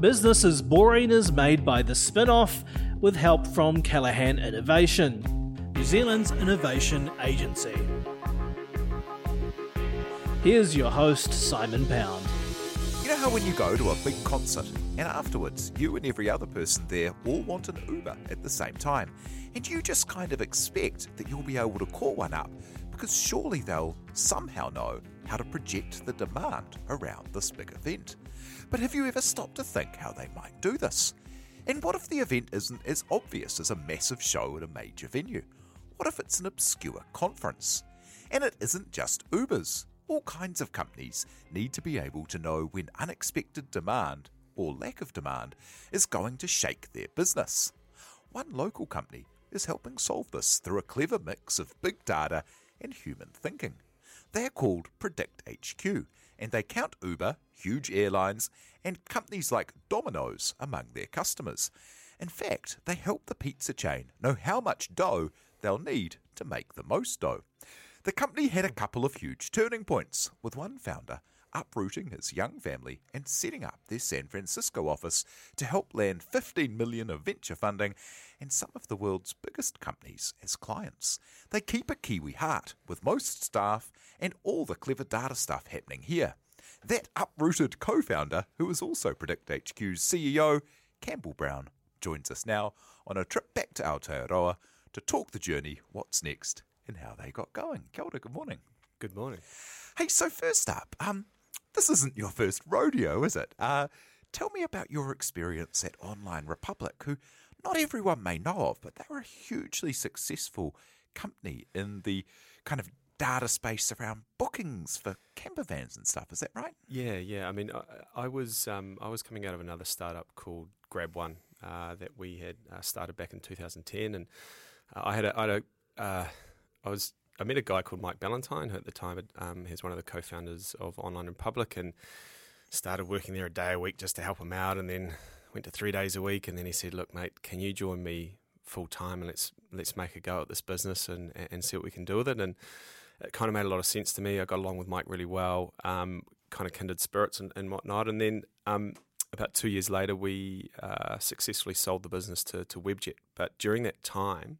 Business is Boring is made by the Spinoff with help from Callaghan Innovation, New Zealand's innovation agency. Here's your host, Simon Pound. You know how when you go to a big concert and afterwards you and every other person there all want an Uber at the same time, and you just kind of expect that you'll be able to call one up because surely they'll somehow know how to project the demand around this big event. But have you ever stopped to think how they might do this? And what if the event isn't as obvious as a massive show at a major venue? What if it's an obscure conference? And it isn't just Ubers. All kinds of companies need to be able to know when unexpected demand, or lack of demand, is going to shake their business. One local company is helping solve this through a clever mix of big data and human thinking. They're called PredictHQ, and they count Uber, huge airlines, and companies like Domino's among their customers. In fact, they help the pizza chain know how much dough they'll need to make the most dough. The company had a couple of huge turning points, with one founder uprooting his young family and setting up their San Francisco office to help land 15 million of venture funding and some of the world's biggest companies as clients. They keep a Kiwi heart with most staff and all the clever data stuff happening here. That uprooted co-founder, who is also PredictHQ's CEO, Campbell Brown, joins us now on a trip back to Aotearoa to talk the journey, what's next, and how they got going. Kia ora, good morning. Good morning. Hey, so first up, um, this isn't your first rodeo, is it? Uh, tell me about your experience at Online Republic, who not everyone may know of, but they were a hugely successful company in the kind of data space around bookings for camper vans and stuff. Is that right? Yeah, yeah. I mean, I, I was um, I was coming out of another startup called GrabOne uh, that we had uh, started back in 2010, and uh, I had a, I, had uh, I was I met a guy called Mike Ballantyne, who at the time um, he's one of the co-founders of Online Republic, and started working there a day a week just to help him out, and then went to three days a week, and then he said, "Look, mate, can you join me full time and let's let's make a go at this business and and see what we can do with it?" And it kind of made a lot of sense to me. I got along with Mike really well, um, kind of kindred spirits and, and whatnot. And then um, about two years later, we uh, successfully sold the business to to Webjet. But during that time,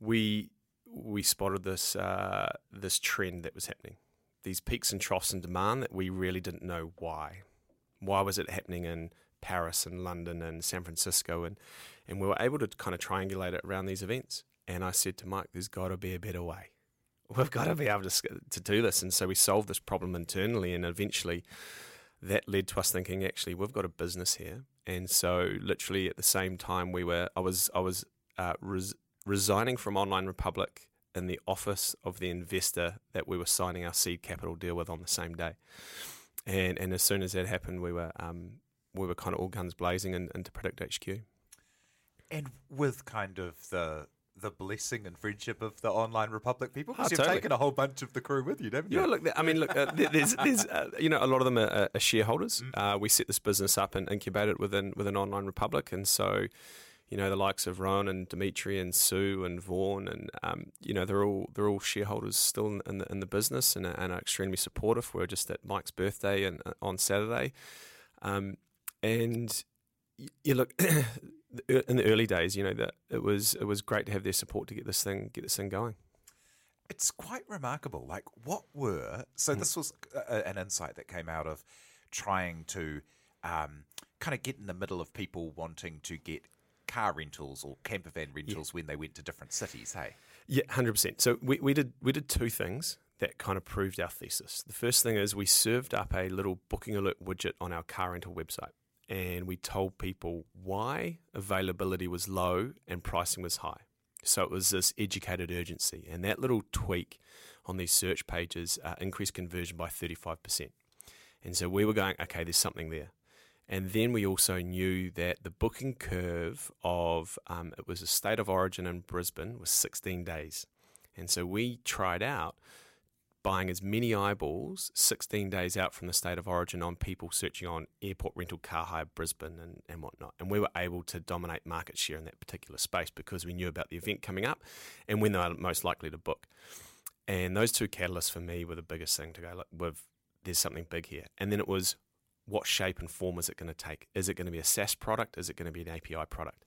we we spotted this uh, this trend that was happening, these peaks and troughs in demand that we really didn't know why. Why was it happening in Paris and London and San Francisco? And and we were able to kind of triangulate it around these events. And I said to Mike, "There's got to be a better way. We've got to be able to to do this." And so we solved this problem internally, and eventually. That led to us thinking, actually, we've got a business here, and so literally at the same time, we were, I was, I was uh, res- resigning from Online Republic in the office of the investor that we were signing our seed capital deal with on the same day. And and as soon as that happened, we were um, we were kind of all guns blazing in, into PredictHQ. And with kind of the the blessing and friendship of the Online Republic people, because Oh, you've totally. taken a whole bunch of the crew with you, haven't you? Yeah, look, I mean, look, uh, there's, there's, uh, you know, a lot of them are, are shareholders. Uh, we set this business up and incubated within within Online Republic, and so, you know, the likes of Rowan and Dimitri and Sue and Vaughan, and um, you know, they're all they're all shareholders still in, in, the, in the business and, are- and are extremely supportive. We were just at Mike's birthday and uh, on Saturday, um, and you look. In the early days, you know that it was it was great to have their support to get this thing get this thing going. it's quite remarkable. Like, what were so? This was a, an insight that came out of trying to um, kind of get in the middle of people wanting to get car rentals or camper van rentals yeah. when they went to different cities. Hey, yeah, hundred percent. So we, we did we did two things that kind of proved our thesis. The first thing is we served up a little booking alert widget on our car rental website, and we told people why availability was low and pricing was high. So it was this educated urgency, and that little tweak on these search pages uh, increased conversion by 35%. And so we were going, okay, there's something there. And then we also knew that the booking curve of um, it was a state of origin in Brisbane was 16 days. And so we tried out buying as many eyeballs 16 days out from the state of origin on people searching on airport rental car hire Brisbane and, and whatnot. And we were able to dominate market share in that particular space because we knew about the event coming up and when they were most likely to book. And those two catalysts for me were the biggest thing to go, look, with, there's something big here. And then it was, what shape and form is it going to take? Is it going to be a SaaS product? Is it going to be an API product?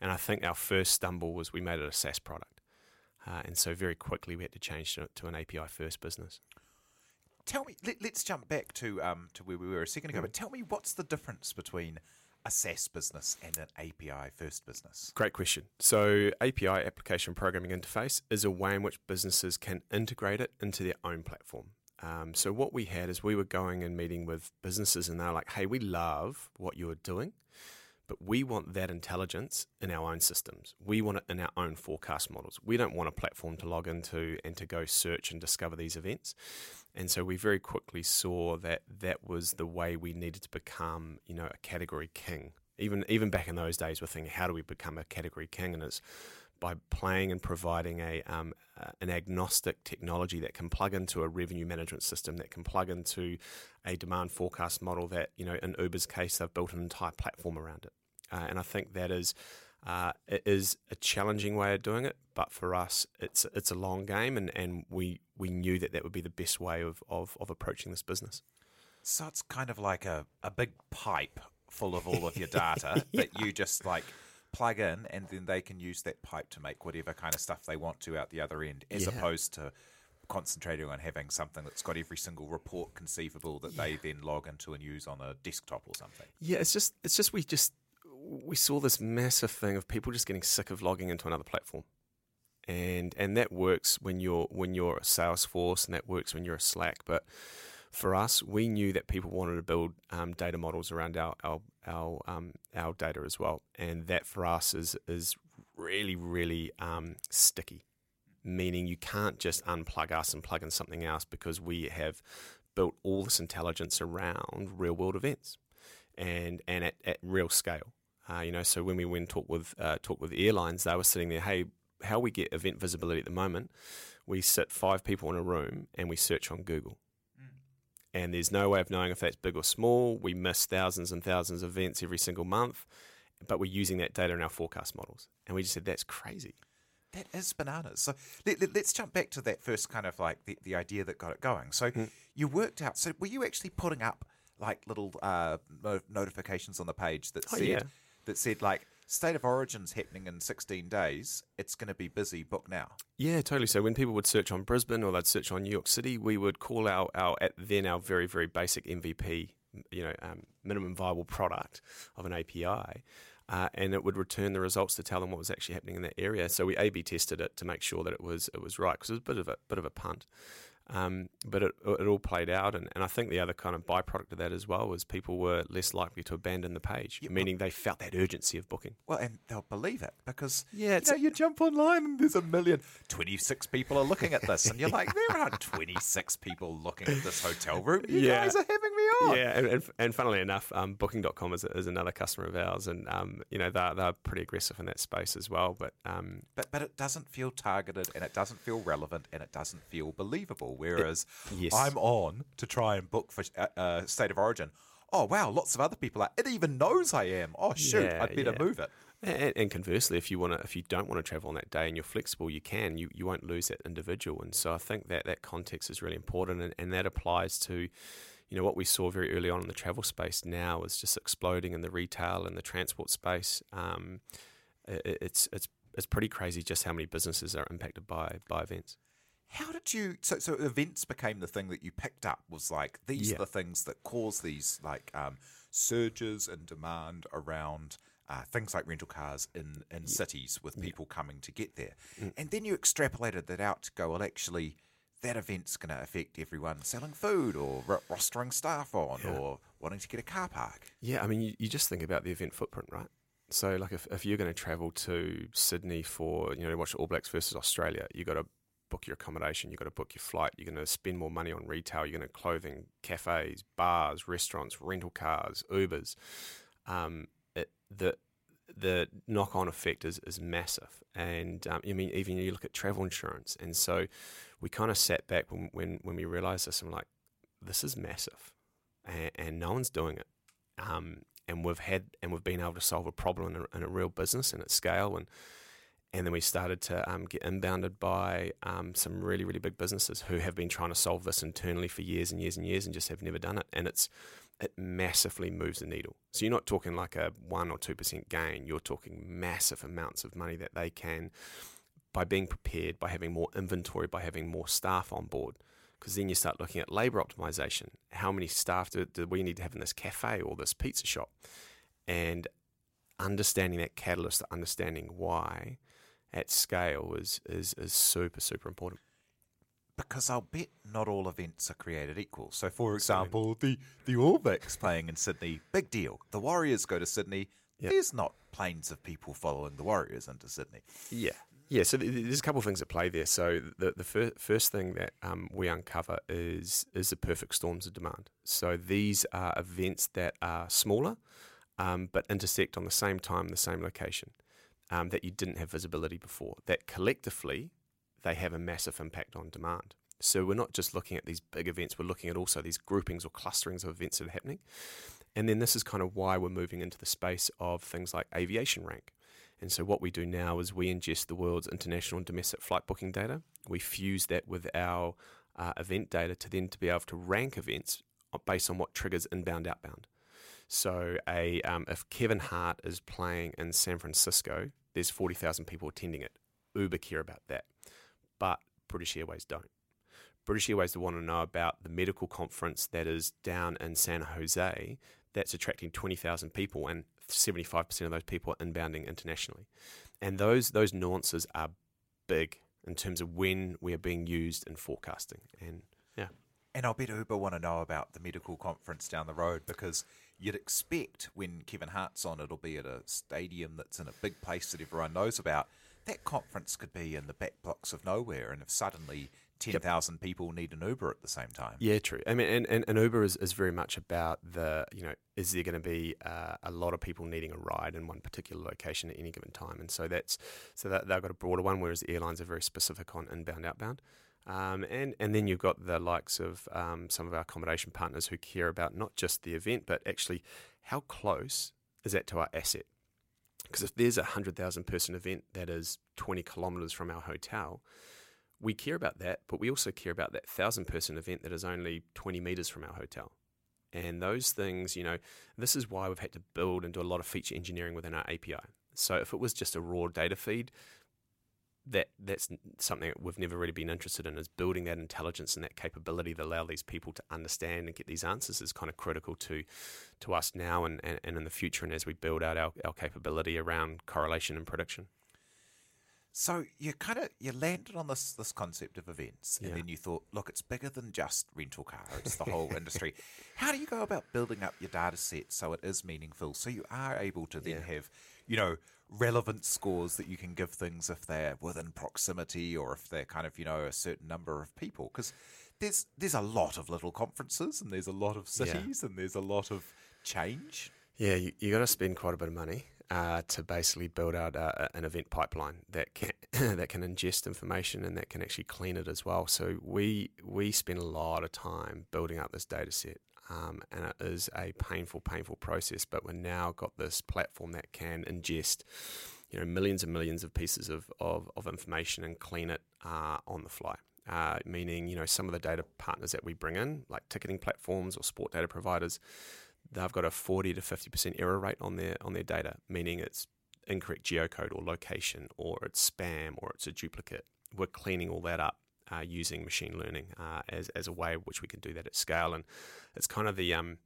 And I think our first stumble was we made it a SaaS product. Uh, and so very quickly we had to change to, to an API first business. Tell me, let, us jump back to um, to where we were a second ago. Mm. But tell me, what's the difference between a SaaS business and an API first business? Great question. So, API application programming interface is a way in which businesses can integrate it into their own platform. Um, so, what we had is we were going and meeting with businesses, and they're like, hey, we love what you're doing but we want that intelligence in our own systems. We want it in our own forecast models. We don't want a platform to log into and to go search and discover these events. And so we very quickly saw that that was the way we needed to become, you know, a category king. Even even back in those days, we're thinking, how do we become a category king? And it's by playing and providing a um, uh, an agnostic technology that can plug into a revenue management system, that can plug into a demand forecast model. That you know, in Uber's case, they've built an entire platform around it. Uh, and I think that is uh, it is a challenging way of doing it, but for us, it's it's a long game, and, and we we knew that that would be the best way of, of, of approaching this business. So it's kind of like a, a big pipe full of all of your data yeah. that you just like plug in, and then they can use that pipe to make whatever kind of stuff they want to out the other end, as yeah. opposed to concentrating on having something that's got every single report conceivable that yeah. they then log into and use on a desktop or something. Yeah, it's just it's just we just we saw this massive thing of people just getting sick of logging into another platform. And and that works when you're when you're a Salesforce and that works when you're a Slack. But for us, we knew that people wanted to build um, data models around our our our, um, our data as well, and that for us is is really really um, sticky. Meaning you can't just unplug us and plug in something else because we have built all this intelligence around real world events and and at, at real scale. Uh, you know, so when we went and talk with uh, talk with airlines, they were sitting there, hey, how we get event visibility at the moment, we sit five people in a room and we search on Google. And there's no way of knowing if that's big or small. We miss thousands and thousands of events every single month, but we're using that data in our forecast models. And we just said, that's crazy. That is bananas. So let, us let, jump back to that first kind of like the, the idea that got it going. So mm. you worked out, so were you actually putting up like little uh, notifications on the page that oh, said, yeah that said like state of origins happening in 16 days it's going to be busy book now yeah totally so when people would search on brisbane or they'd search on new york city we would call our, our at then our very very basic mvp you know um, minimum viable product of an api uh, and it would return the results to tell them what was actually happening in that area. So we A/B tested it to make sure that it was it was right because it was a bit of a bit of a punt. Um, but it, it all played out, and, and I think the other kind of byproduct of that as well was people were less likely to abandon the page, yeah, meaning they felt that urgency of booking. Well, and they'll believe it because yeah, you, know, you jump online and there's a million, 26 people are looking at this, and you're like, there aren't 26 people looking at this hotel room. You yeah. guys are having me on. Yeah, and, and, and funnily enough, um, Booking.com is, is another customer of ours, and um, you know they're, they're pretty aggressive in that space as well. But um, but but it doesn't feel targeted, and it doesn't feel relevant, and it doesn't feel believable. Whereas yes. I'm on to try and book for uh, uh, State of Origin. Oh wow, lots of other people are. It even knows I am. Oh shoot, yeah, I'd better yeah. move it. And, and, conversely, if you want to, if you don't want to travel on that day and you're flexible, you can. You you won't lose that individual. And so I think that that context is really important, and, and that applies to, you know, what we saw very early on in the travel space. Now is just exploding in the retail and the transport space. Um, it, it's it's it's pretty crazy just how many businesses are impacted by by events. How did you? So, so events became the thing that you picked up. Was like these yeah. are the things that cause these like um, surges in demand around uh, things like rental cars in, in cities with people coming to get there. Mm. And then you extrapolated that out to go, well, actually, that event's going to affect everyone selling food or ro- rostering staff on Yeah. or wanting to get a car park. Yeah, I mean, you, you just think about the event footprint, right? So, like, if, if you're going to travel to Sydney for, you know, to watch All Blacks versus Australia, you've got to book your accommodation, you've got to book your flight, you're going to spend more money on retail, you're going to clothing, cafes, bars, restaurants, rental cars, Ubers. Um, it, the the knock on effect is, is massive. And um, I mean, even you look at travel insurance. And so we kind of sat back when, when, when we realized this and we're like, this is massive. And, and no one's doing it. Um, and we've had and we've been able to solve a problem in a, in a real business and at scale and and then we started to um, get inbounded by um, some really really big businesses who have been trying to solve this internally for years and years and years and just have never done it and it's it massively moves the needle so you're not talking like a 1 or 2% gain you're talking massive amounts of money that they can by being prepared by having more inventory by having more staff on board because then you start looking at labor optimization. How many staff do, do we need to have in this cafe or this pizza shop? And understanding that catalyst, understanding why at scale is, is, is super, super important. Because I'll bet not all events are created equal. So, for example, the, the All Blacks playing in Sydney, big deal. The Warriors go to Sydney. Yep. There's not planes of people following the Warriors into Sydney. Yeah. Yeah, so th- th- there's a couple of things at play there. So the the fir- first thing that um, we uncover is is the perfect storms of demand. So these are events that are smaller, um, but intersect on the same time, the same location, um, that you didn't have visibility before. That collectively, they have a massive impact on demand. So we're not just looking at these big events; we're looking at also these groupings or clusterings of events that are happening. And then this is kind of why we're moving into the space of things like aviation rank. And so what we do now is we ingest the world's international and domestic flight booking data. We fuse that with our uh, event data to then to be able to rank events based on what triggers inbound outbound. So a um, if Kevin Hart is playing in San Francisco, there's forty thousand people attending it. Uber care about that, but British Airways don't. British Airways want to know about the medical conference that is down in San Jose that's attracting 20,000 people and 75% of those people are inbounding internationally. And those those nuances are big in terms of when we are being used in forecasting. And yeah. And I'll bet Uber want to know about the medical conference down the road because you'd expect when Kevin Hart's on, it'll be at a stadium that's in a big place that everyone knows about. That conference could be in the back blocks of nowhere, and if suddenly 10,000 people need an Uber at the same time. Yeah, true. I mean, and, and, and Uber is, is very much about the, you know, is there going to be uh, a lot of people needing a ride in one particular location at any given time? And so that's, so that they've got a broader one, whereas the airlines are very specific on inbound, outbound. Um, and, and then you've got the likes of um, some of our accommodation partners who care about not just the event, but actually how close is that to our asset? Because if there's a 100,000 person event that is 20 kilometres from our hotel, we care about that, but we also care about that thousand person event that is only 20 meters from our hotel. And those things, you know, this is why we've had to build and do a lot of feature engineering within our API. So if it was just a raw data feed, that that's something that we've never really been interested in is building that intelligence and that capability that allow these people to understand and get these answers is kind of critical to to us now and, and, and in the future and as we build out our, our capability around correlation and prediction. So you kind of you landed on this this concept of events, and Yeah. then you thought, look, it's bigger than just rental car; it's the whole industry. How do you go about building up your data set so it is meaningful, so you are able to then Yeah. have, you know, relevant scores that you can give things if they're within proximity or if they're kind of you know a certain number of people? Because there's there's a lot of little conferences, and there's a lot of Yeah. cities, and there's a lot of change. Yeah, you, you got to spend quite a bit of money uh, to basically build out uh, an event pipeline that can that can ingest information and that can actually clean it as well. So we we spend a lot of time building up this data set, um, and it is a painful, painful process. But we've now got this platform that can ingest, you know, millions and millions of pieces of of, of information and clean it uh, on the fly. Uh, meaning, you know, some of the data partners that we bring in, like ticketing platforms or sport data providers, they've got a 40 to 50% error rate on their on their data, meaning it's incorrect geocode or location or it's spam or it's a duplicate. We're cleaning all that up uh, using machine learning uh, as, as a way which we can do that at scale. And it's kind of the um,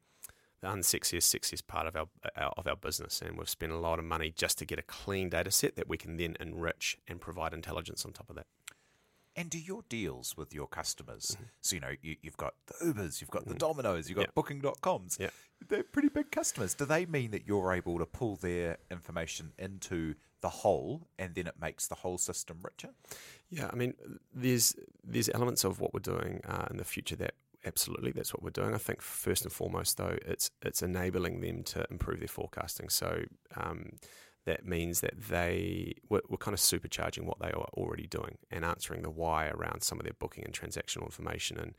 the unsexiest, sexiest part of our, our of our business, and we've spent a lot of money just to get a clean data set that we can then enrich and provide intelligence on top of that. And do your deals with your customers? Mm-hmm. So, you know, you, you've got the Ubers, you've got the Domino's, you've got Yeah. Booking.coms. Yeah. They're pretty big customers. Do they mean that you're able to pull their information into the whole and then it makes the whole system richer? Yeah, I mean, there's there's elements of what we're doing uh, in the future that absolutely that's what we're doing. I think first and foremost, though, it's it's enabling them to improve their forecasting. So um, that means that they we're, we're kind of supercharging what they are already doing and answering the why around some of their booking and transactional information and.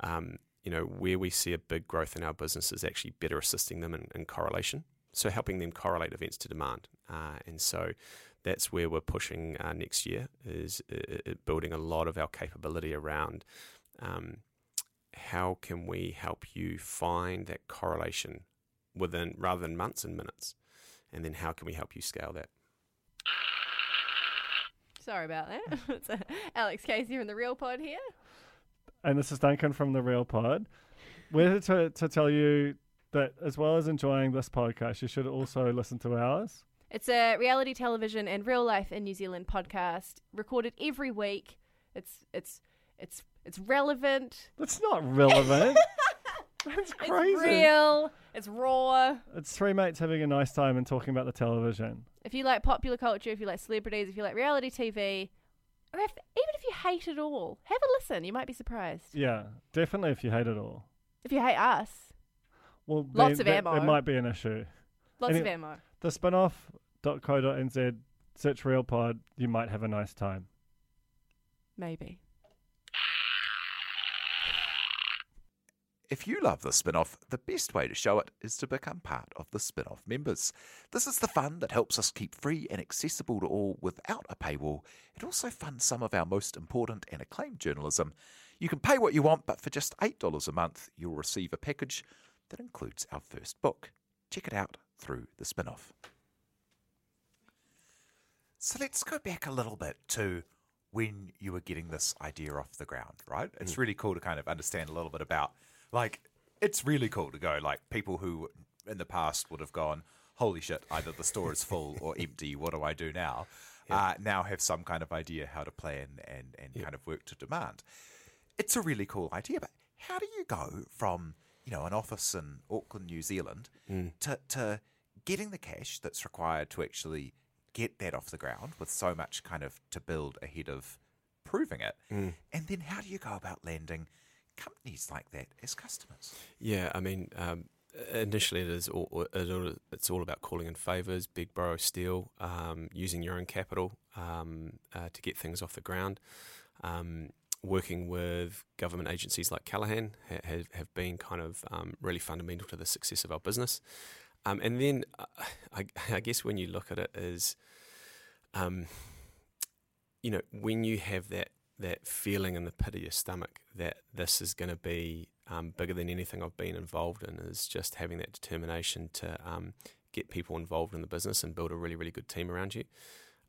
Um, you know, where we see a big growth in our business is actually better assisting them in, in correlation. So helping them correlate events to demand. Uh, and so that's where we're pushing uh, next year is uh, uh, building a lot of our capability around um, how can we help you find that correlation within rather than months and minutes, and then how can we help you scale that? Sorry about that. it's uh, Alex Casey from the Real Pod here. and this is Duncan from the Real Pod. We're here to, to tell you that as well as enjoying this podcast, you should also listen to ours. It's a reality television and real life in New Zealand podcast recorded every week. It's it's it's it's relevant. That's not relevant. That's crazy. It's real. It's raw. It's three mates having a nice time and talking about the television. If you like popular culture, if you like celebrities, if you like reality TV, or if, even if you hate it all, have a listen. You might be surprised. Yeah, definitely if you hate it all. If you hate us, Well, Lots of ammo. It might be an issue. Lots Any- of ammo. The spinoff.co.nz, search Real Pod, you might have a nice time. Maybe. If you love the Spinoff, the best way to show it is to become part of the Spinoff members. This is the fund that helps us keep free and accessible to all without a paywall. It also funds some of our most important and acclaimed journalism. You can pay what you want, but for just $8 a month, you'll receive a package that includes our first book. Check it out through the Spinoff. So let's go back a little bit to when you were getting this idea off the ground, right? It's really cool to kind of understand a little bit about, like, it's really cool to go, like, people who in the past would have gone, holy shit, either the store is full or empty, what do I do now? Uh, now have some kind of idea how to plan and, and kind of work to demand. It's a really cool idea, but how do you go from, you know, an office in Auckland, New Zealand to, to getting the cash that's required to actually get that off the ground with so much kind of to build ahead of proving it. And then how do you go about landing companies like that as customers? Yeah, I mean, um, initially it is all, all it's all about calling in favors, big borrow steal, um, using your own capital um, uh, to get things off the ground. Um, working with government agencies like Callaghan ha- have, have been kind of um, really fundamental to the success of our business. Um, and then uh, I, I guess when you look at it is, um, you know, when you have that that feeling in the pit of your stomach that this is going to be um, bigger than anything I've been involved in, is just having that determination to um, get people involved in the business and build a really, really good team around you.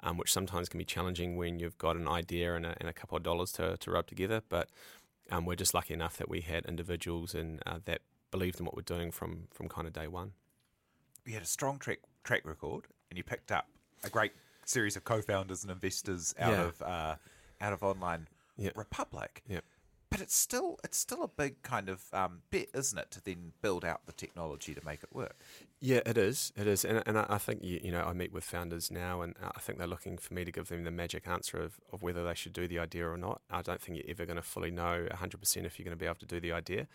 Um, which sometimes can be challenging when you've got an idea and a, and a couple of dollars to, to rub together. But um, we're just lucky enough that we had individuals and uh, that believed in what we're doing from from kind of day one. You had a strong track track record, and you picked up a great series of co-founders and investors out Yeah. of uh, out of Online Yeah. Republic. Yeah. But it's still it's still a big kind of um, isn't it, to then build out the technology to make it work? Yeah, it is. It is, and and I think you, you know I meet with founders now, and I think they're looking for me to give them the magic answer of, of whether they should do the idea or not. I don't think you're ever going to fully know 100% if you're going to be able to do the idea.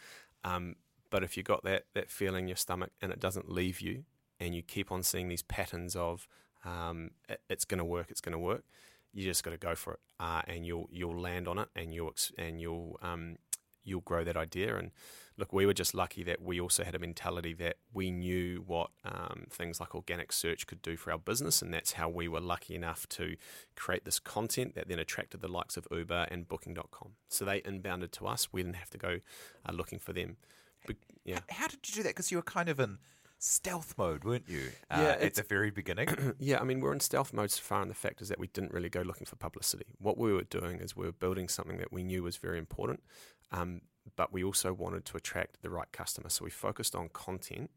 Um, but if you've got that that feeling in your stomach and it doesn't leave you, and you keep on seeing these patterns of um, it, it's going to work, it's going to work, you just got to go for it, uh, and you'll you'll land on it, and you'll and you'll um, you'll grow that idea. And look, we were just lucky that we also had a mentality that we knew what um, things like organic search could do for our business, and that's how we were lucky enough to create this content that then attracted the likes of Uber and Booking.com. So they inbounded to us. We didn't have to go uh, looking for them. But, yeah. How did you do that? Because you were kind of in stealth mode, weren't you? Uh, Yeah, at it's- the very beginning. yeah, I mean, we're in stealth mode so far, and the fact is that we didn't really go looking for publicity. What we were doing is we were building something that we knew was very important. Um, but we also wanted to attract the right customer. So we focused on content.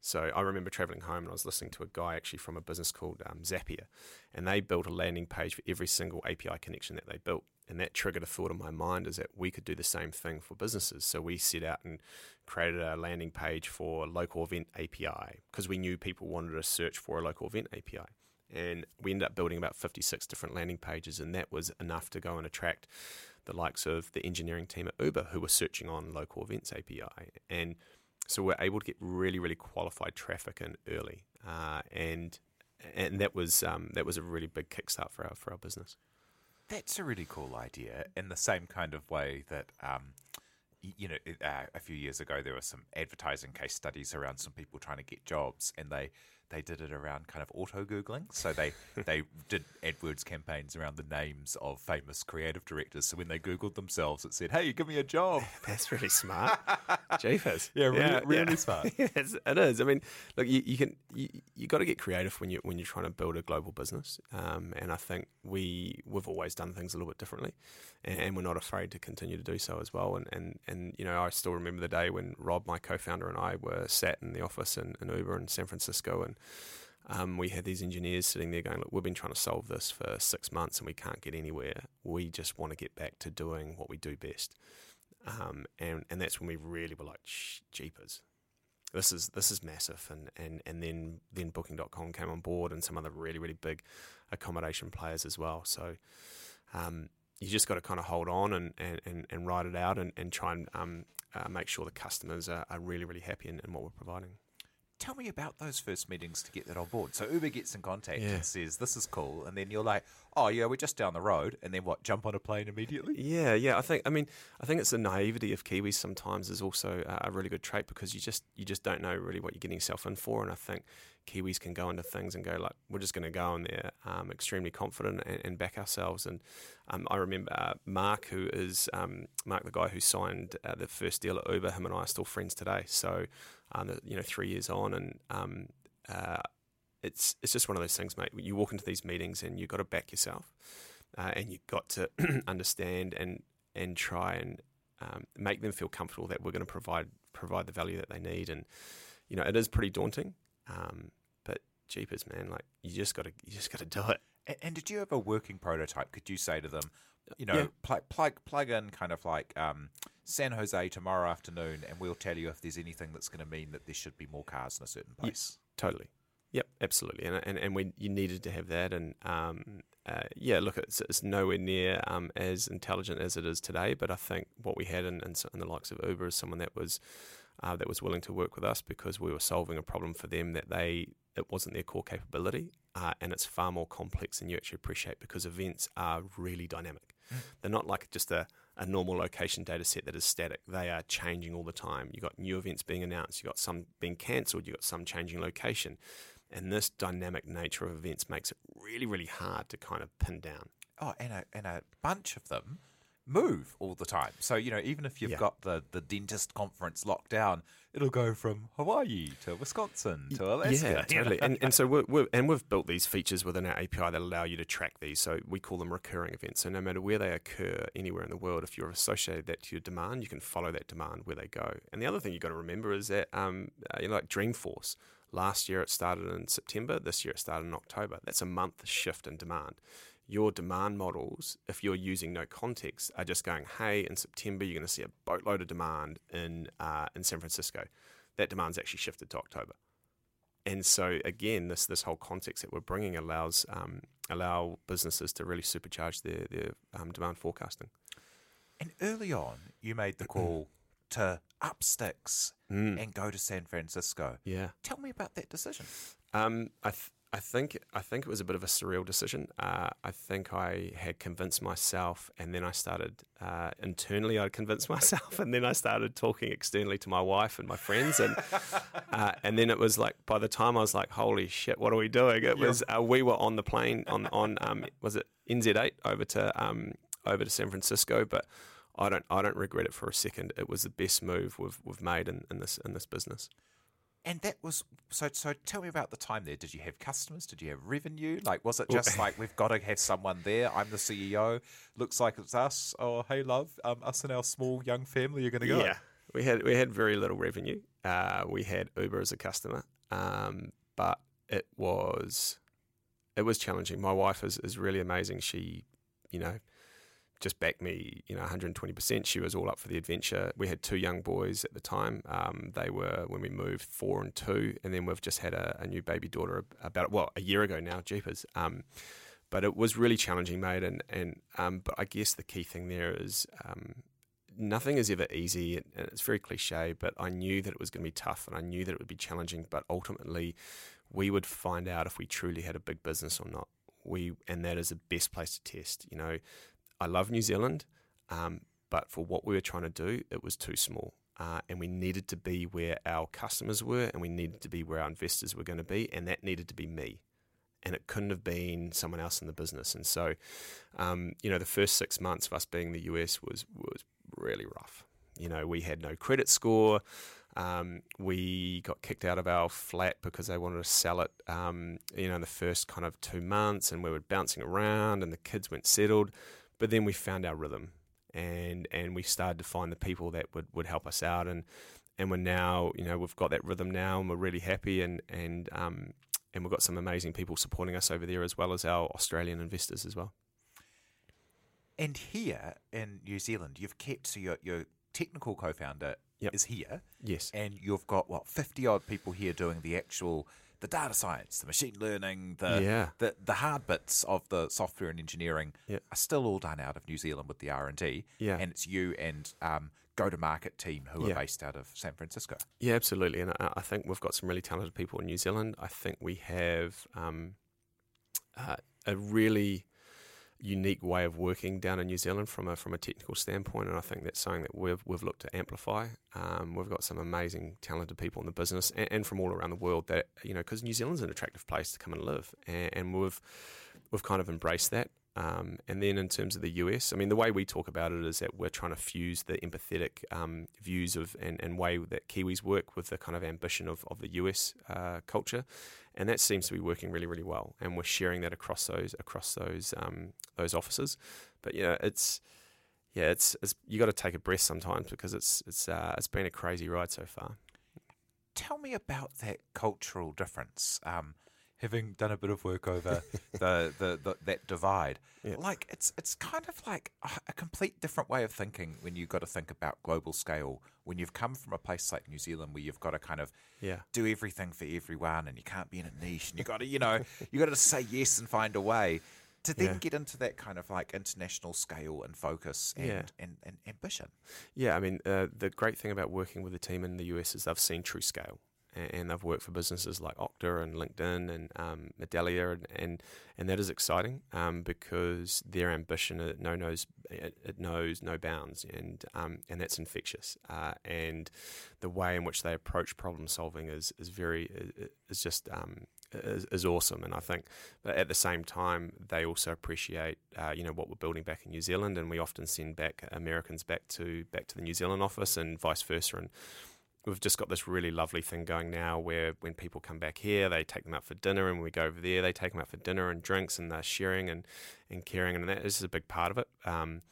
So I remember traveling home and I was listening to a guy actually from a business called um, Zapier, and they built a landing page for every single API connection that they built. And that triggered a thought in my mind is that we could do the same thing for businesses. So we set out and created a landing page for local event API because we knew people wanted to search for a local event API. And we ended up building about 56 different landing pages, and that was enough to go and attract the likes of the engineering team at Uber who were searching on local events API. And so we're able to get really, really qualified traffic in early. Uh, and and that was um, that was a really big kickstart for our for our business. That's a really cool idea. In the same kind of way that, um, you know, uh, a few years ago there were some advertising case studies around some people trying to get jobs, and they they did it around kind of auto googling. So they they did AdWords campaigns around the names of famous creative directors. So when they googled themselves, it said, "Hey, give me a job." That's really smart. Jeepers. Yeah, really- really smart. It's, it is. I mean, look, you, you can you, you got to get creative when you when you're trying to build a global business. Um, and I think we we've always done things a little bit differently, and, and we're not afraid to continue to do so as well. And, and and you know, I still remember the day when Rob, my co-founder, and I were sat in the office in, in Uber in San Francisco, and um, we had these engineers sitting there going, "Look, we've been trying to solve this for six months and we can't get anywhere. We just want to get back to doing what we do best." Um, and and that's when we really were like, "Jeepers, this is this is massive." And and and then then Booking.com came on board and some other really really big accommodation players as well. So. Um, you just got to kind of hold on and, and, and, ride it out and, and try and um, uh, make sure the customers are, are really, really happy in, in what we're providing. Tell me about those first meetings to get that on board. So Uber gets in contact Yeah. and says, "This is cool," and then you're like, "Oh yeah, we're just down the road," and then what? Jump on a plane immediately? Yeah, yeah. I think. I mean, I think it's the naivety of Kiwis sometimes is also a- a really good trait because you just you just don't know really what you're getting yourself in for. And I think Kiwis can go into things and go like, we're just going to go in there um, extremely confident and, and back ourselves. And um, I remember uh, Mark, who is um, Mark, the guy who signed uh, the first deal at Uber. Him and I are still friends today. So, um, you know, three years on, and um, uh, it's it's just one of those things, mate. You walk into these meetings and you've got to back yourself, uh, and you've got to understand and and try and um, make them feel comfortable that we're going to provide provide the value that they need. And you know, it is pretty daunting, um, but jeepers, man, like you just got to you just got to do it. And, and did you have a working prototype? Could you say to them, you know, Yeah. pl- plug plug in kind of like um, San Jose tomorrow afternoon, and we'll tell you if there's anything that's going to mean that there should be more cars in a certain place. Yes, Totally. Yep, absolutely. And and, and we you needed to have that. And um, uh, yeah, look, it's, it's nowhere near um, as intelligent as it is today. But I think what we had in, in, in the likes of Uber is someone that was uh, that was willing to work with us because we were solving a problem for them that they it wasn't their core capability. Uh, and it's far more complex than you actually appreciate because events are really dynamic. They're not like just a, a normal location data set that is static. They are changing all the time. You've got new events being announced, you've got some being cancelled, you've got some changing location. And this dynamic nature of events makes it really, really hard to kind of pin down. Oh, and a and a bunch of them move all the time. So you know, even if you've Yeah. got the the dentist conference locked down, it'll go from Hawaii to Wisconsin to Alaska. Yeah, totally. and, and so we're, we're, and we've built these features within our API that allow you to track these. So we call them recurring events. So no matter where they occur anywhere in the world, if you're associated that to your demand, you can follow that demand where they go. And the other thing you've got to remember is that um, uh, you know, like Dreamforce. Last year it started in September. This year it started in October. That's a month shift in demand. Your demand models, if you're using no context, are just going, "Hey, in September you're going to see a boatload of demand in uh, in San Francisco." That demand's actually shifted to October and so again, this this whole context that we're bringing allows um, allow businesses to really supercharge their their um, demand forecasting. And early on, you made the call to up sticks Mm. and go to San Francisco. Yeah, Tell me about that decision. um, I th- I think I think it was a bit of a surreal decision. Uh, I think I had convinced myself, and then I started uh, internally. I convinced myself, and then I started talking externally to my wife and my friends, and uh, and then it was like by the time I was like, "Holy shit, what are we doing?" It was uh, we were on the plane on on um, was it NZ8 over to um, over to San Francisco, but. I don't. I don't regret it for a second. It was the best move we've we've made in, in this in this business. And that was so. So tell me about the time there. Did you have customers? Did you have revenue? Like, was it just like we've got to have someone there? I'm the CEO. Looks like it's us. Oh, hey, love, um, us and our small young family are going to go. Yeah, we had we had very little revenue. Uh, we had Uber as a customer, um, but it was it was challenging. My wife is, is really amazing. She, you know, just backed me, you know, 120%. She was all up for the adventure. We had two young boys at the time. Um, they were, when we moved, four and two. And then we've just had a, a new baby daughter about, well, a year ago now, jeepers. Um, but it was really challenging, mate. And, and um, but I guess the key thing there is um, nothing is ever easy. And it's very cliche, but I knew that it was going to be tough and I knew that it would be challenging. But ultimately, we would find out if we truly had a big business or not. We, and that is the best place to test. You know, I love New Zealand, um, but for what we were trying to do, it was too small. Uh, and we needed to be where our customers were, and we needed to be where our investors were going to be, and that needed to be me. And it couldn't have been someone else in the business. And so, um, you know, the first six months of us being in the US was was really rough. You know, we had no credit score. Um, we got kicked out of our flat because they wanted to sell it, um, you know, in the first kind of two months, and we were bouncing around, and the kids weren't settled. But then we found our rhythm, and and we started to find the people that would, would help us out, and and we're now, you know, we've got that rhythm now, and we're really happy, and and um, and we've got some amazing people supporting us over there, as well as our Australian investors as well. And here in New Zealand, you've kept so your your technical co-founder Yep. is here. Yes. And you've got what fifty odd people here doing the actual the data science, the machine learning, the Yeah. the, the hard bits of the software and engineering Yep. are still all done out of New Zealand with the R and D. Yeah. And it's you and um, go to market team who Yeah. are based out of San Francisco. Yeah, absolutely. And I, I think we've got some really talented people in New Zealand. I think we have um, uh, a really unique way of working down in New Zealand from a from a technical standpoint, and I think that's something that we've we've looked to amplify. Um, we've got some amazing, talented people in the business, and, and from all around the world. That you know, because New Zealand's an attractive place to come and live, and, and we've we've kind of embraced that. Um, and then in terms of the US, I mean, the way we talk about it is that we're trying to fuse the empathetic um, views of and, and way that Kiwis work with the kind of ambition of, of the US uh, culture, and that seems to be working really, really well. And we're sharing that across those across those um, those offices. But yeah, it's yeah, it's, it's you got to take a breath sometimes because it's it's uh, it's been a crazy ride so far. Tell me about that cultural difference. Um, having done a bit of work over the, the, the that divide, Yeah. like it's it's kind of like a, a complete different way of thinking when you've got to think about global scale. When you've come from a place like New Zealand where you've got to kind of Yeah. do everything for everyone and you can't be in a niche and you got to you know you got to say yes and find a way to then Yeah. get into that kind of like international scale and focus and, Yeah. and, and ambition. Yeah, I mean, uh, the great thing about working with the team in the US is they've seen true scale. And they've worked for businesses like Okta and LinkedIn and um, Medallia, and, and and that is exciting um, because their ambition it no knows it, it knows no bounds, and um, and that's infectious. Uh, and the way in which they approach problem solving is is very is just um, is, is awesome. And I think at the same time they also appreciate uh, you know what we're building back in New Zealand, and we often send back Americans back to back to the New Zealand office and vice versa. And we've just got this really lovely thing going now where when people come back here, they take them out for dinner, and we go over there, they take them out for dinner and drinks, and they're sharing and, and caring, and that is a big part of it. Um,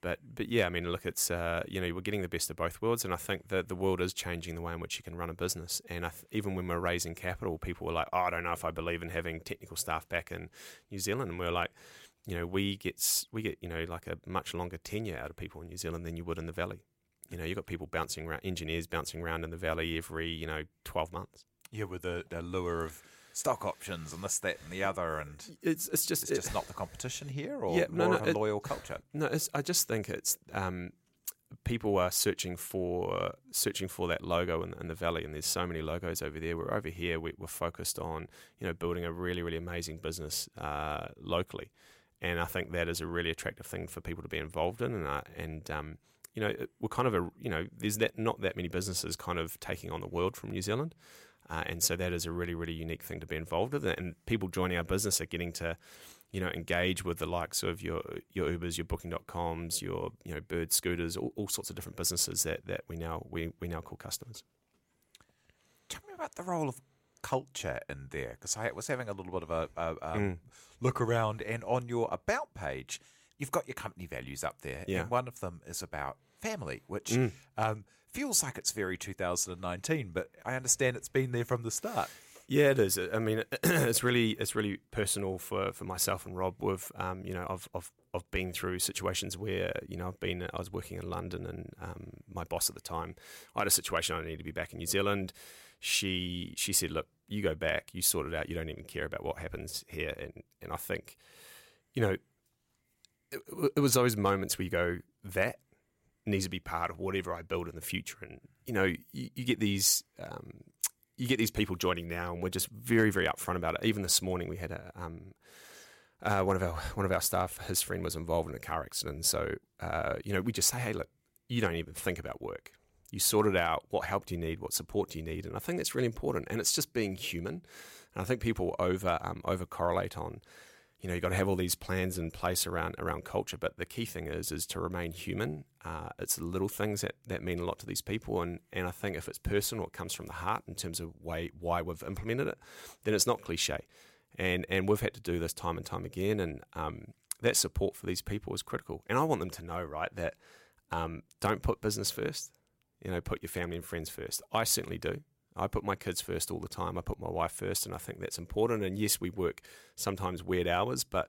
but but yeah, I mean, look, it's uh, you know we're getting the best of both worlds, and I think that the world is changing the way in which you can run a business. And th- even when we're raising capital, people were like, "Oh, I don't know if I believe in having technical staff back in New Zealand," and we're like. You know, we get we get you know like a much longer tenure out of people in New Zealand than you would in the Valley. You know, you've got people bouncing around, engineers bouncing around in the valley every, you know, 12 months. Yeah, with the, the lure of stock options and this, that, and the other, and It's, it's just, it's just not the competition here, or Yeah, no, more no, of a it- loyal culture. no, it's, I just think it's, um, people are searching for, searching for that logo in, in the valley. And there's so many logos over there. We're over here, we, we're focused on, you know, building a really, really amazing business, uh, locally. And I think that is a really attractive thing for people to be involved in. And, uh, and, um, you know, we're kind of a, you know, there's that not that many businesses kind of taking on the world from New Zealand. Uh, and so that is a really, really unique thing to be involved with. And people joining our business are getting to, you know, engage with the likes of your your Ubers, your Booking.coms, your you know Bird Scooters, all, all sorts of different businesses that, that we now we, we now call customers. Tell me about the role of culture in there? Because I was having a little bit of a, a, a Mm. look around, and on your about page, you've got your company values up there, Yeah. and one of them is about family, which Mm. um, feels like it's very 2019, but I understand it's been there from the start. Yeah, it is. I mean, it's really it's really personal for, for myself and Rob. With um, you know, I've, I've I've been through situations where you know I've been I was working in London and um, my boss at the time I had a situation I needed to be back in New Zealand. She she said, look, you go back, you sort it out. You don't even care about what happens here. And and I think, you know, it, it was those moments where you go that needs to be part of whatever I build in the future. And you know, you, you get these. Um, you get these people joining now, and we're just very, very upfront about it. Even this morning, we had a um, uh, one of our one of our staff. His friend was involved in a car accident, so uh, you know we just say, "Hey, look, you don't even think about work. You sort it out. What help do you need? What support do you need?" And I think that's really important. And it's just being human. And I think people over um, over correlate on. You know, you got to have all these plans in place around around culture, but the key thing is is to remain human. Uh, it's the little things that, that mean a lot to these people, and, and I think if it's personal, it comes from the heart in terms of way why we've implemented it. Then it's not cliche, and and we've had to do this time and time again, and um, that support for these people is critical. And I want them to know, right, that um, don't put business first. You know, put your family and friends first. I certainly do. I put my kids first all the time. I put my wife first, and I think that's important. And yes, we work sometimes weird hours, but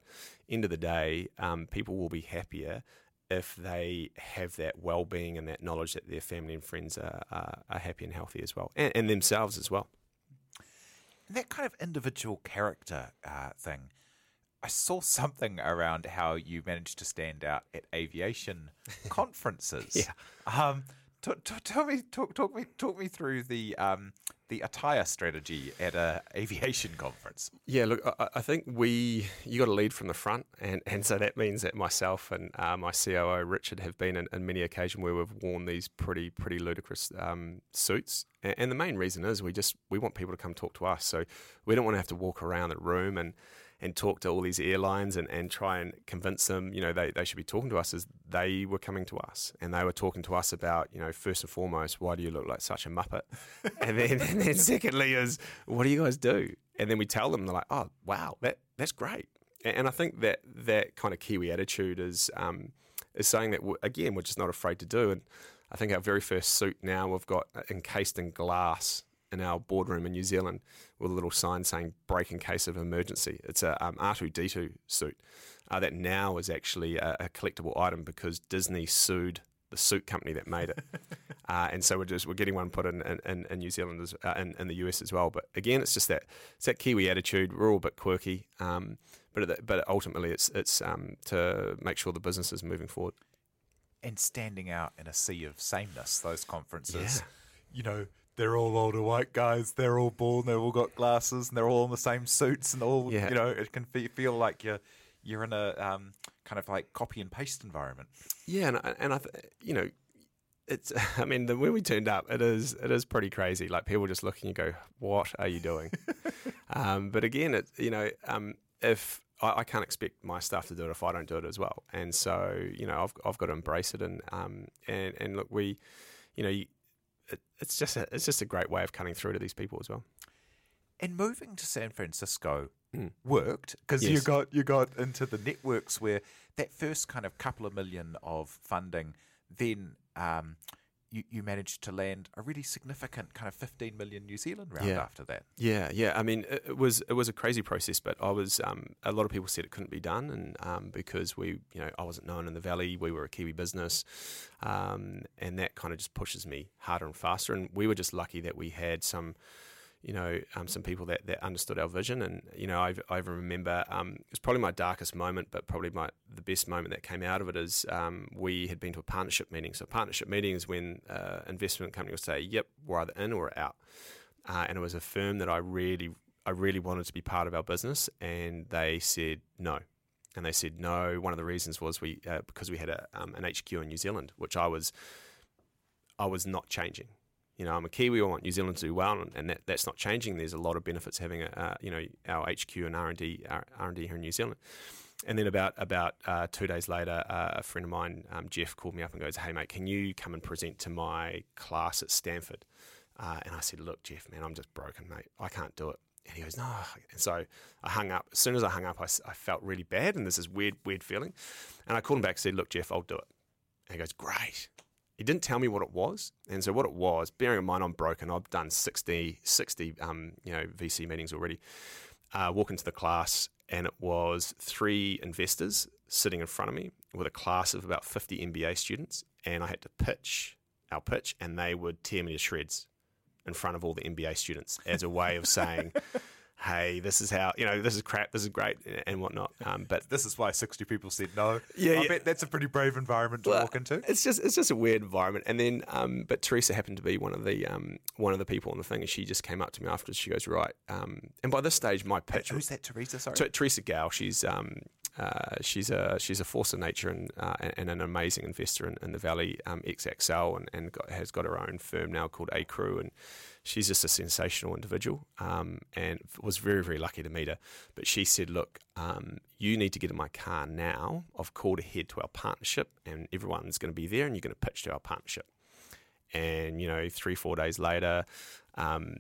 end of the day, um, people will be happier if they have that well-being and that knowledge that their family and friends are, are, are happy and healthy as well, and, and themselves as well. And that kind of individual character uh, thing, I saw something around how you managed to stand out at aviation conferences. Yeah. Um, t- t- tell me, talk, talk me, talk me through the um, the attire strategy at a aviation conference. Yeah, look, I, I think we you got to lead from the front, and, and so that means that myself and uh, my COO Richard have been in, in many occasions where we've worn these pretty pretty ludicrous um, suits, and, and the main reason is we just we want people to come talk to us, so we don't want to have to walk around the room and and talk to all these airlines and, and try and convince them, you know, they, they should be talking to us as they were coming to us. And they were talking to us about, you know, first and foremost, why do you look like such a muppet? and then and then secondly is, what do you guys do? And then we tell them, they're like, oh, wow, that that's great. And, and I think that that kind of Kiwi attitude is um, is something that, again, we're just not afraid to do. And I think our very first suit now we've got encased in glass in our boardroom in New Zealand with a little sign saying "break in case of emergency." It's a um, R2D2 suit uh, that now is actually a, a collectible item because Disney sued the suit company that made it, uh, and so we're just we're getting one put in in, in New Zealand as, uh, in, in the US as well. But again, it's just that it's that Kiwi attitude. We're all a bit quirky, um, but but ultimately it's it's um, to make sure the business is moving forward. and standing out in a sea of sameness. Those conferences, Yeah. you know, they're all older white guys. They're all bald. They've all got glasses, and they're all in the same suits, and all Yeah. you know. It can fe- feel like you're you're in a um, kind of like copy and paste environment. Yeah, and I- and I, th- you know, it's. I mean, the, when we turned up, it is it is pretty crazy. Like people just look and you go, "What are you doing?" um, but again, it you know, um, if I, I can't expect my staff to do it if I don't do it as well, and so you know, I've I've got to embrace it, and um, and and look, we, you know, you, it, it's just a, it's just a great way of cutting through to these people as well. And moving to San Francisco Mm. worked because you got you got into the networks where that first kind of couple of million of funding, then um, you you managed to land a really significant kind of fifteen million New Zealand round Yeah. after that. Yeah, yeah. I mean, it, it was it was a crazy process, but I was um, a lot of people said it couldn't be done, and um, because we, you know, I wasn't known in the valley, we were a Kiwi business, um, and that kind of just pushes me harder and faster. And we were just lucky that we had some. You know, um, some people that, that understood our vision, and you know, I, I remember um, it was probably my darkest moment, but probably my the best moment that came out of it is um, we had been to a partnership meeting. So, partnership meeting is when uh, investment company will say, "Yep, we're either in or out." uh, and it was a firm that I really, I really wanted to be part of our business, and they said no, and they said no. One of the reasons was we uh, because we had a, um, an HQ in New Zealand, which I was, I was not changing. You know, I'm a Kiwi. I want New Zealand to do well, and, that, that's not changing. There's a lot of benefits having a, uh, you know, our HQ and R and R and D here in New Zealand. And then about about uh, two days later, uh, a friend of mine, um, Jeff, called me up and goes, "Hey mate, can you come and present to my class at Stanford?" Uh, and I said, look, Jeff, man, I'm just broken, mate. I can't do it. And he goes, no. And so I hung up. As soon as I hung up, I, I felt really bad, and this weird, weird feeling. And I called him back and said, look, Jeff, I'll do it. And he goes, great. He didn't tell me what it was. And so what it was, bearing in mind I'm broken, I've done 60, 60 um, you know, VC meetings already. Uh, walk into the class, and it was three investors sitting in front of me with a class of about 50 MBA students. And I had to pitch our pitch, and they would tear me to shreds in front of all the MBA students as a way of saying, hey, this is how, you know, this is crap, this is great, and whatnot. Um, but This is why 60 people said no. Yeah, I yeah. bet that's a pretty brave environment to Well, walk into. It's just it's just a weird environment. And then, um, but Theresa happened to be one of the um, one of the people on the thing, and she just came up to me afterwards. She goes, right. Um, and by this stage, my pitch Who's that, Theresa? Sorry. Ter- Theresa Gouw, she's um, uh, she's a she's a force of nature and uh, and an amazing investor in, in the valley, um, Accel, and, and got, has got her own firm now called Acrew, and she's just a sensational individual. Um, and was very very lucky to meet her. But she said, look, um, you need to get in my car now. I've called ahead to our partnership, and everyone's going to be there, and you're going to pitch to our partnership. And you know, three four days later. Um,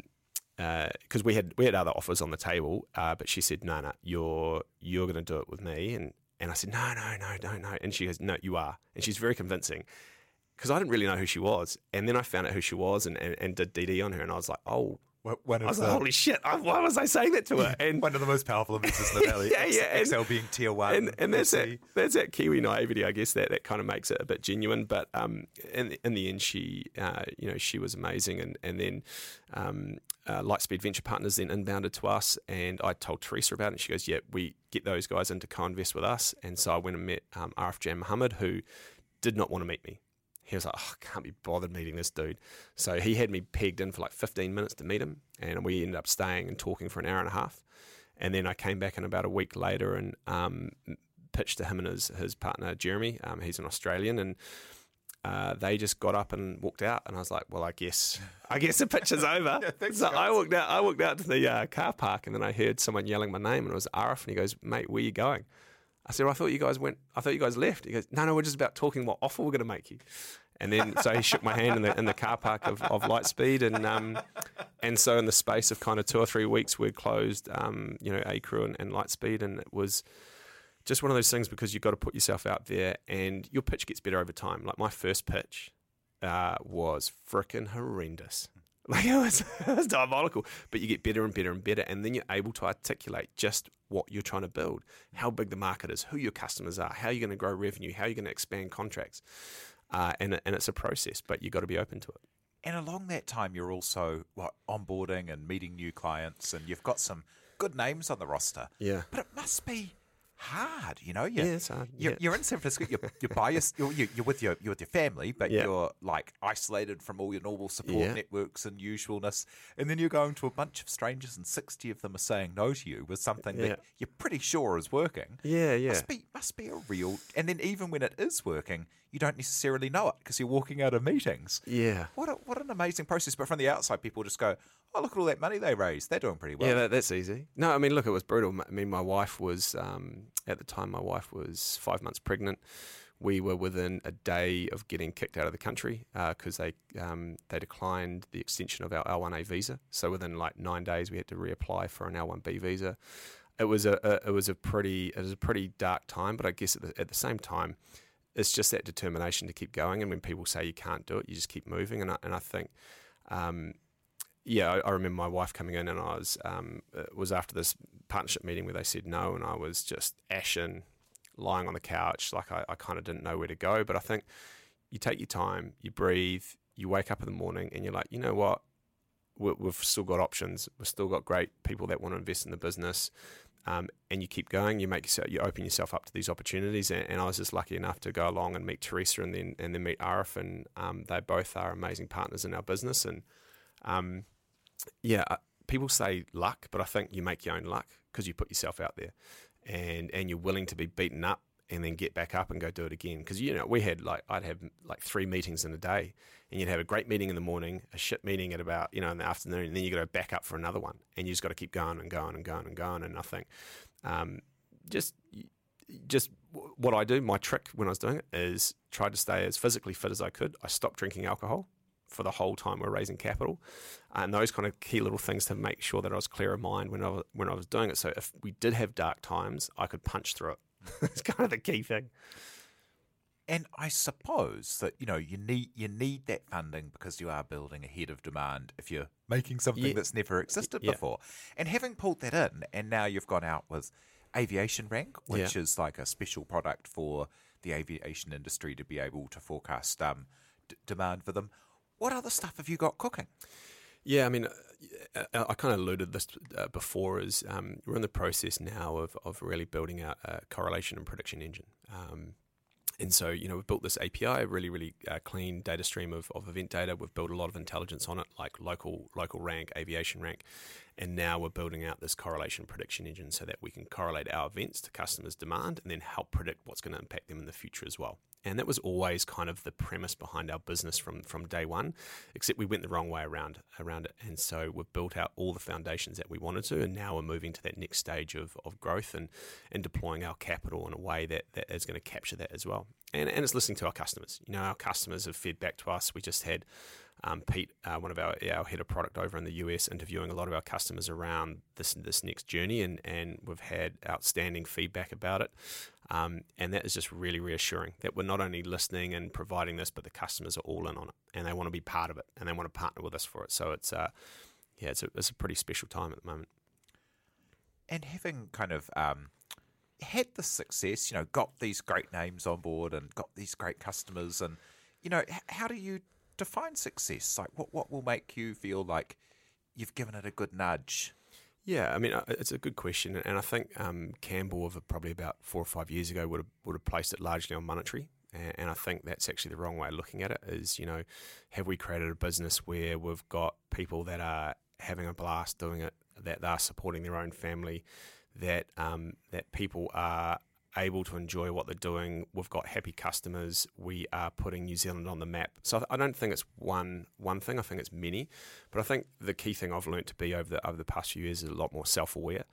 because we had we had other offers on the table, uh, but she said, "No, no, you're you're going to do it with me." And and I said, "No, no, no, no, no." And she goes, "No, you are." And she's very convincing because I didn't really know who she was, and then I found out who she was and, and, and did DD on her, and I was like, "Oh." One- I was the, like, holy shit! I, why was I saying that to her? And one of the most powerful investors in the valley. Yeah, yeah, and- being tier one. and, and that's that, that's that Kiwi naivety, I guess that that kind of makes it a bit genuine. But um, in in the end, she uh, you know she was amazing, and and then um, uh, Lightspeed Venture Partners then inbounded to us, and I told Theresa about it. And she goes, "Yeah, we get those guys into co-invest with us." And so I went and met um, Janmohamed, who did not want to meet me. He was like, oh, I can't be bothered meeting this dude. So he had me pegged in for like 15 minutes to meet him, and we ended up staying and talking for an hour and a half. And then I came back in about a week later and um, pitched to him and his, his partner, Jeremy. Um, he's an Australian, and uh, they just got up and walked out. And I was like, well, I guess I guess the pitch is over. thanks, so guys. I walked out. I walked out to the uh, car park, and then I heard someone yelling my name, and it was Arif. And he goes, "Mate, where you going?" I said, well, "I thought you guys went. I thought you guys left." He goes, "No, no, we're just about talking what offer we're going to make you." And then so he shook my hand in the in the car park of, of Lightspeed, and um, and so in the space of kind of two or three weeks, we'd closed, um, you know, Acrew and, and Lightspeed, and it was just one of those things because you've got to put yourself out there, and your pitch gets better over time. Like my first pitch uh, was freaking horrendous. Like it was, it was diabolical, but you get better and better and better, and then you're able to articulate just what you're trying to build, how big the market is, who your customers are, how you're going to grow revenue, how you're going to expand contracts, uh, and and it's a process, but you've got to be open to it. And along that time, you're also what, onboarding and meeting new clients, and you've got some good names on the roster. Yeah. But it must be hard, you know. You're, Yeah, it's hard, You're, yeah. you're in San Francisco. You're, you're by your, you're, you're with your you're with your family, but Yeah. you're like isolated from all your normal support networks and usualness. And then you're going to a bunch of strangers, and sixty of them are saying no to you with something that you're pretty sure is working. Yeah, yeah. Must be must be a real. And then even when it is working, you don't necessarily know it because you're walking out of meetings. Yeah. What a, what an amazing process! But from the outside, people just go, "Oh, look at all that money they raised. They're doing pretty well." Yeah, that, that's easy. No, I mean, look, it was brutal. I mean, my wife was um, at the time. My wife was five months pregnant. We were within a day of getting kicked out of the country because they um, they declined the extension of our L1A visa. So within like nine days, we had to reapply for an L1B visa. It was a, a it was a pretty it was a pretty dark time, but I guess at the, at the same time, it's just that determination to keep going. And when people say you can't do it, you just keep moving. And I, and I think. Um, yeah, I, I remember my wife coming in, and I was um, it was after this partnership meeting where they said no, and I was just ashen, lying on the couch, like I, I kind of didn't know where to go. But I think you take your time, you breathe, you wake up in the morning, and you're like, you know what, we, we've still got options, we've still got great people that want to invest in the business. Um, and you keep going. You make yourself, you open yourself up to these opportunities. And, and I was just lucky enough to go along and meet Theresa, and then and then meet Arif, and um, they both are amazing partners in our business. And um, yeah, uh, people say luck, but I think you make your own luck because you put yourself out there, and and you're willing to be beaten up and then get back up and go do it again. Because you know we had like I'd have like three meetings in a day, and you'd have a great meeting in the morning, a shit meeting at about you know in the afternoon, and then you got to back up for another one, and you just got to keep going and going and going and going. And I think um, just just what I do, my trick when I was doing it is try to stay as physically fit as I could. I stopped drinking alcohol for the whole time we're raising capital, and those kind of key little things to make sure that I was clear of mind when I was, when I was doing it. So if we did have dark times, I could punch through it. it's kind of the key thing. And I suppose that you know you need you need that funding because you are building ahead of demand if you're making something Yeah. that's never existed Yeah. before. And having pulled that in, and now you've gone out with Aviation Rank, which Yeah. is like a special product for the aviation industry to be able to forecast um, d- demand for them. What other stuff have you got cooking? Yeah, I mean, uh, I, I kind of alluded this uh, before. Is um, we're in the process now of, of really building out a correlation and prediction engine. Um, and so, you know, we've built this API, a really, really uh, clean data stream of, of event data. We've built a lot of intelligence on it, like local local rank, aviation rank, and now we're building out this correlation prediction engine so that we can correlate our events to customers' demand and then help predict what's going to impact them in the future as well. And that was always kind of the premise behind our business from from day one, except we went the wrong way around around it. And so we've built out all the foundations that we wanted to, and now we're moving to that next stage of, of growth and and deploying our capital in a way that, that is going to capture that as well. And and it's listening to our customers. You know, our customers have fed back to us. We just had um, Pete, uh, one of our our head of product over in the US, interviewing a lot of our customers around this this next journey, and and we've had outstanding feedback about it. Um, and that is just really reassuring that we're not only listening and providing this, but the customers are all in on it, and they want to be part of it, and they want to partner with us for it. So it's uh, yeah, it's a, it's a pretty special time at the moment. and having kind of um, had the success, you know, got these great names on board and got these great customers, and you know, how do you define success? Like, what what will make you feel like you've given it a good nudge? Yeah, I mean, uh, it's a good question, and I think um, Campbell, of probably about four or five years ago, would have would have placed it largely on monetary, and, I think that's actually the wrong way of looking at it. Is you know, have we created a business where we've got people that are having a blast doing it, that they're supporting their own family, that um, that people are able to enjoy what they're doing. We've got happy customers. We are putting New Zealand on the map. So I- don't think it's one one thing. I think it's many. But I think the key thing I've learned to be over the over the past few years is a lot more self aware.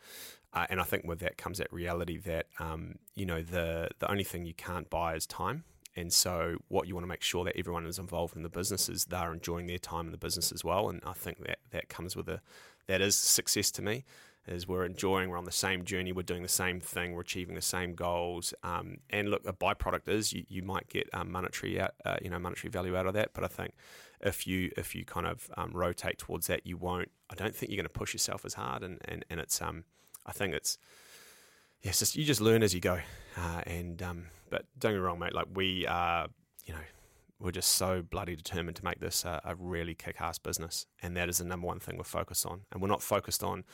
Uh, and I think with that comes that reality that um, you know the the only thing you can't buy is time. And so, what you want to make sure that everyone is involved in the business is they're enjoying their time in the business as well. And I think that that comes with a that is success to me. Is we're enjoying, we're on the same journey, we're doing the same thing, we're achieving the same goals. Um, and look, a byproduct is you, you might get um, monetary out, uh, you know, monetary value out of that. But I think if you if you kind of um, rotate towards that, you won't. I don't think you're going to push yourself as hard. And, and, and it's um, I think it's yeah, just you just learn as you go. Uh, and um, but don't get me wrong, mate. Like we are, you know, we're just so bloody determined to make this a, a really kick-ass business, and that is the number one thing we're focused on. And we're not focused on.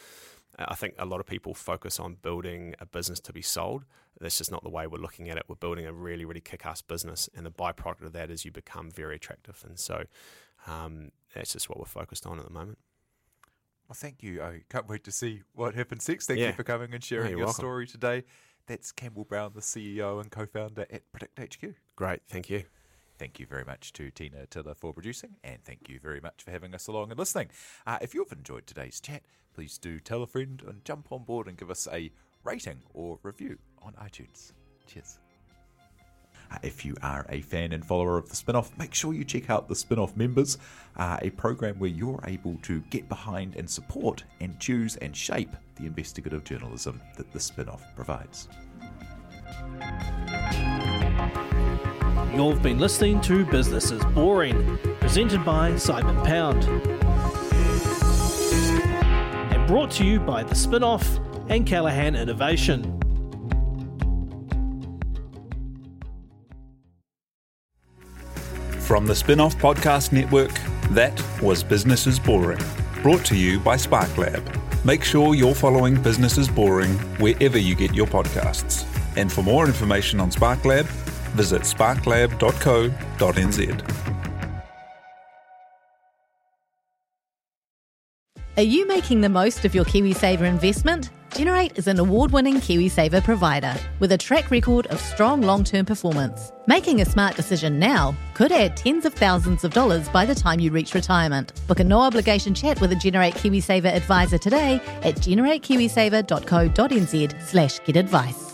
uh, I think a lot of people focus on building a business to be sold. That's just not the way we're looking at it. We're building a really, really kick-ass business, and the byproduct of that is you become very attractive. And so, um, that's just what we're focused on at the moment. Well, thank you. I can't wait to see what happens next. Thank you for coming and sharing your welcome. story today. That's Campbell Brown, the CEO and co-founder at PredictHQ. Great, thank you. Thank you very much to Tina Tiller for producing, and thank you very much for having us along and listening. Uh, if you've enjoyed today's chat, please do tell a friend and jump on board and give us a rating or review on iTunes. Cheers. Uh, If you are a fan and follower of the Spinoff, make sure you check out the Spinoff members, uh, a program where you're able to get behind and support and choose and shape the investigative journalism that the Spinoff provides. You've been listening to Business is Boring, presented by Simon Pound. And brought to you by The Spinoff and Callaghan Innovation. From the Spinoff Podcast Network, that was Business is Boring, brought to you by SparkLab. Make sure you're following Business is Boring wherever you get your podcasts. And for more information on SparkLab, visit sparklab.co.nz. Are you making the most of your KiwiSaver investment? Generate is an award winning KiwiSaver provider with a track record of strong long term performance. Making a smart decision now could add tens of thousands of dollars by the time you reach retirement. Book a no obligation chat with a Generate KiwiSaver advisor today at generatekiwisaver.co.nz slash get advice.